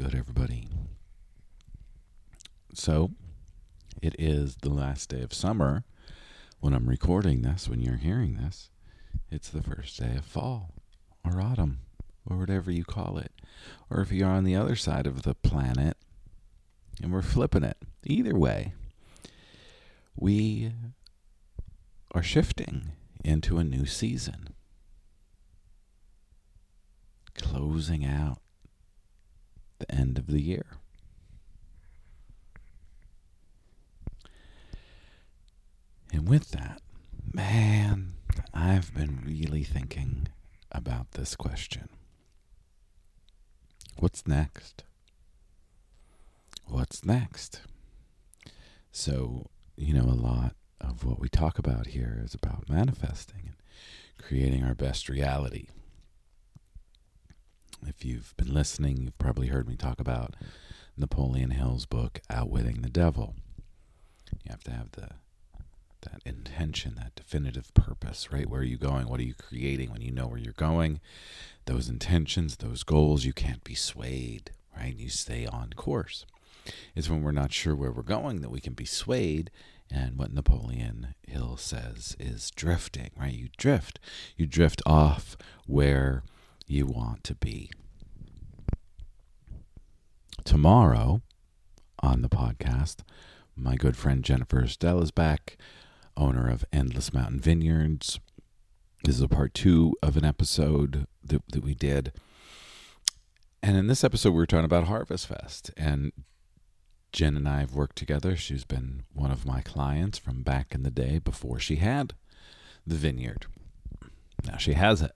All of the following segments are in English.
Good, everybody? So, it is the last day of summer when I'm recording this, when you're hearing this. It's the first day of fall or autumn or whatever you call it. Or if you're on the other side of the planet and we're flipping it. Either way, we are shifting into a new season. Closing out the end of the year. And with that, man, I've been really thinking about this question. What's next? What's next? So, you know, a lot of what we talk about here is about manifesting and creating our best reality. If you've been listening, you've probably heard me talk about Napoleon Hill's book, Outwitting the Devil. You have to have the that intention, that definitive purpose, right? Where are you going? What are you creating when you know where you're going? Those intentions, those goals, you can't be swayed, right? You stay on course. It's when we're not sure where we're going that we can be swayed. And what Napoleon Hill says is drifting, right? You drift. You drift off where you want to be. Tomorrow on the podcast, my good friend Jennifer Estelle is back owner of Endless Mountain Vineyards. This is a part two of an episode that, that we did. And in this episode, we were talking about Harvest Fest. And Jen and I have worked together. She's been one of my clients from back in the day before she had the vineyard. Now she has it.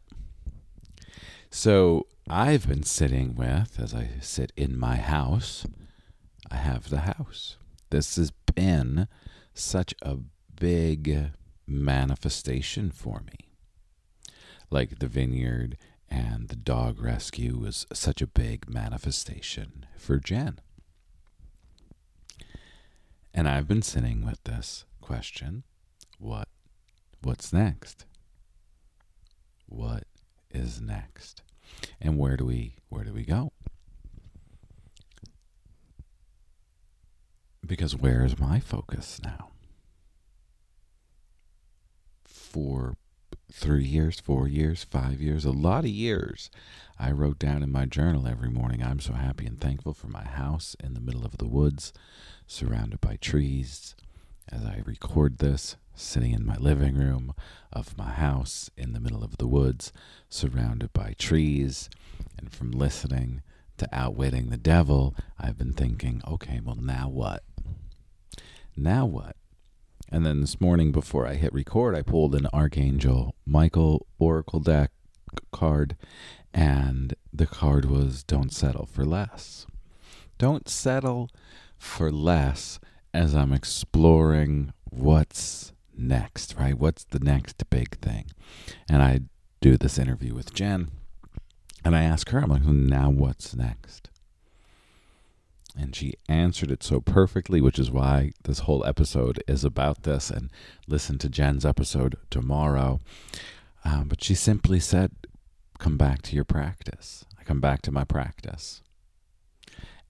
So I've been sitting with, as I sit in my house, I have the house. This has been such a big manifestation for me. Like the vineyard and the dog rescue was such a big manifestation for Jen. And I've been sitting with this question, what what's next? What is next? And where do we where do we go? Because where is my focus now? for three years, four years, five years, a lot of years. I wrote down in my journal every morning, I'm so happy and thankful for my house in the middle of the woods, surrounded by trees. As I record this, sitting in my living room of my house in the middle of the woods, surrounded by trees. And from listening to Outwitting the Devil, I've been thinking, okay, well, now what? Now what? And then this morning, before I hit record, I pulled an Archangel Michael Oracle deck card, and the card was Don't Settle for Less. Don't settle for less as I'm exploring what's next, right? What's the next big thing? And I do this interview with Jen, and I ask her, I'm like, now what's next? And she answered it so perfectly, which is why this whole episode is about this. And listen to Jen's episode tomorrow. Um, but she simply said, Come back to your practice. I come back to my practice.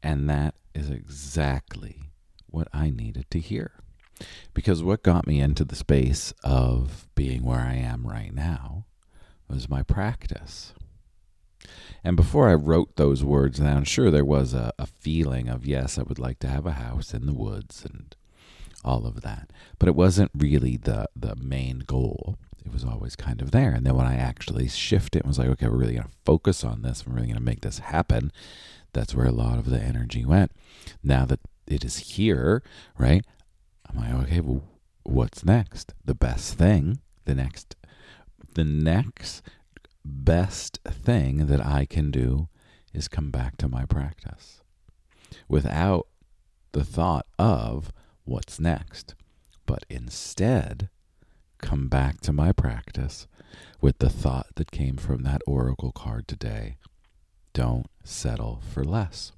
And that is exactly what I needed to hear. Because what got me into the space of being where I am right now was my practice. And before I wrote those words down, sure, there was a, a feeling of, yes, I would like to have a house in the woods and all of that. But it wasn't really the, the main goal. It was always kind of there. And then when I actually shifted and was like, okay, we're really going to focus on this, we're really going to make this happen, that's where a lot of the energy went. Now that it is here, right? I'm like, okay, well, what's next? The best thing, the next, the next best thing that I can do is come back to my practice without the thought of what's next, but instead come back to my practice with the thought that came from that oracle card today. Don't settle for less.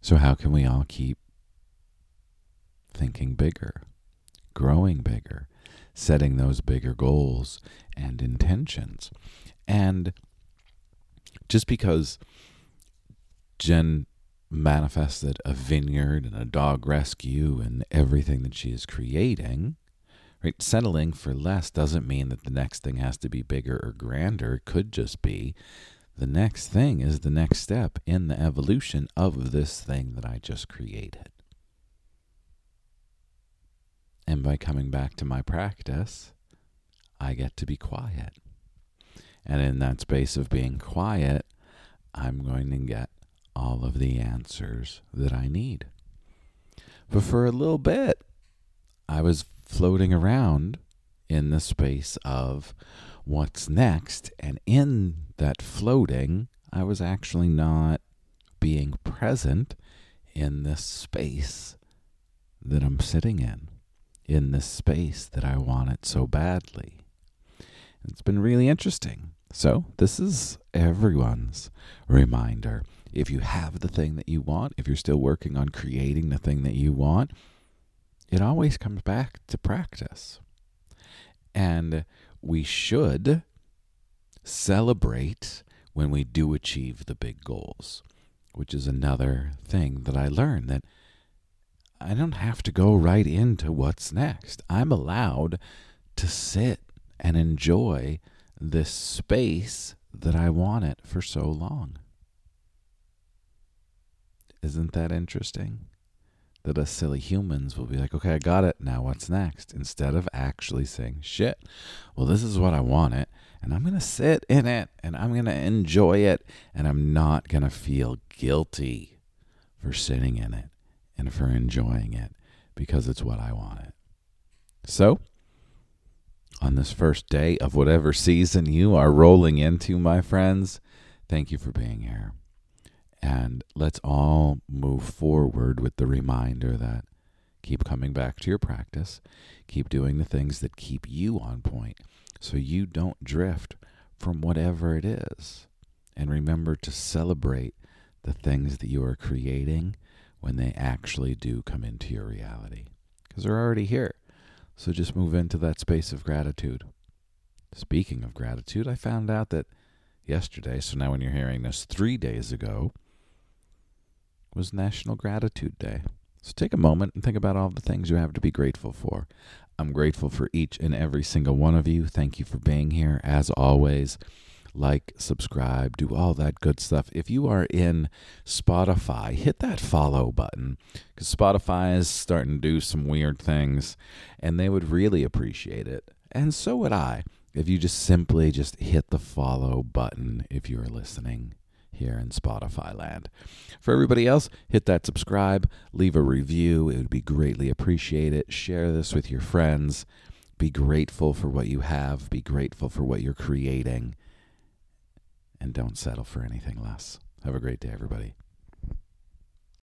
So, how can we all keep thinking bigger, growing bigger, setting those bigger goals and intentions? And just because Jen manifested a vineyard and a dog rescue and everything that she is creating, right? Settling for less doesn't mean that the next thing has to be bigger or grander. It could just be the next thing is the next step in the evolution of this thing that I just created. And by coming back to my practice, I get to be quiet. And in that space of being quiet, I'm going to get all of the answers that I need. But for a little bit, I was floating around in the space of what's next. And in that floating, I was actually not being present in this space that I'm sitting in, in this space that I want it so badly. It's been really interesting. So, this is everyone's reminder. If you have the thing that you want, if you're still working on creating the thing that you want, it always comes back to practice. And we should celebrate when we do achieve the big goals, which is another thing that I learned that I don't have to go right into what's next. I'm allowed to sit and enjoy this space that I wanted for so long. Isn't that interesting? That us silly humans will be like, okay, I got it. Now what's next? Instead of actually saying, shit, well, this is what I wanted and I'm going to sit in it and I'm going to enjoy it and I'm not going to feel guilty for sitting in it and for enjoying it because it's what I wanted. So, on this first day of whatever season you are rolling into, my friends, thank you for being here. And let's all move forward with the reminder that keep coming back to your practice, keep doing the things that keep you on point so you don't drift from whatever it is. And remember to celebrate the things that you are creating when they actually do come into your reality because they're already here. So just move into that space of gratitude. Speaking of gratitude, I found out that yesterday, so now when you're hearing this, three days ago, was National Gratitude Day. So take a moment and think about all the things you have to be grateful for. I'm grateful for each and every single one of you. Thank you for being here. As always, like, subscribe, do all that good stuff. If you are in Spotify, hit that follow button because Spotify is starting to do some weird things and they would really appreciate it. And so would I if you just simply just hit the follow button if you're listening here in Spotify land. For everybody else, hit that subscribe, leave a review. It would be greatly appreciated. Share this with your friends. Be grateful for what you have, be grateful for what you're creating, and don't settle for anything less. Have a great day, everybody.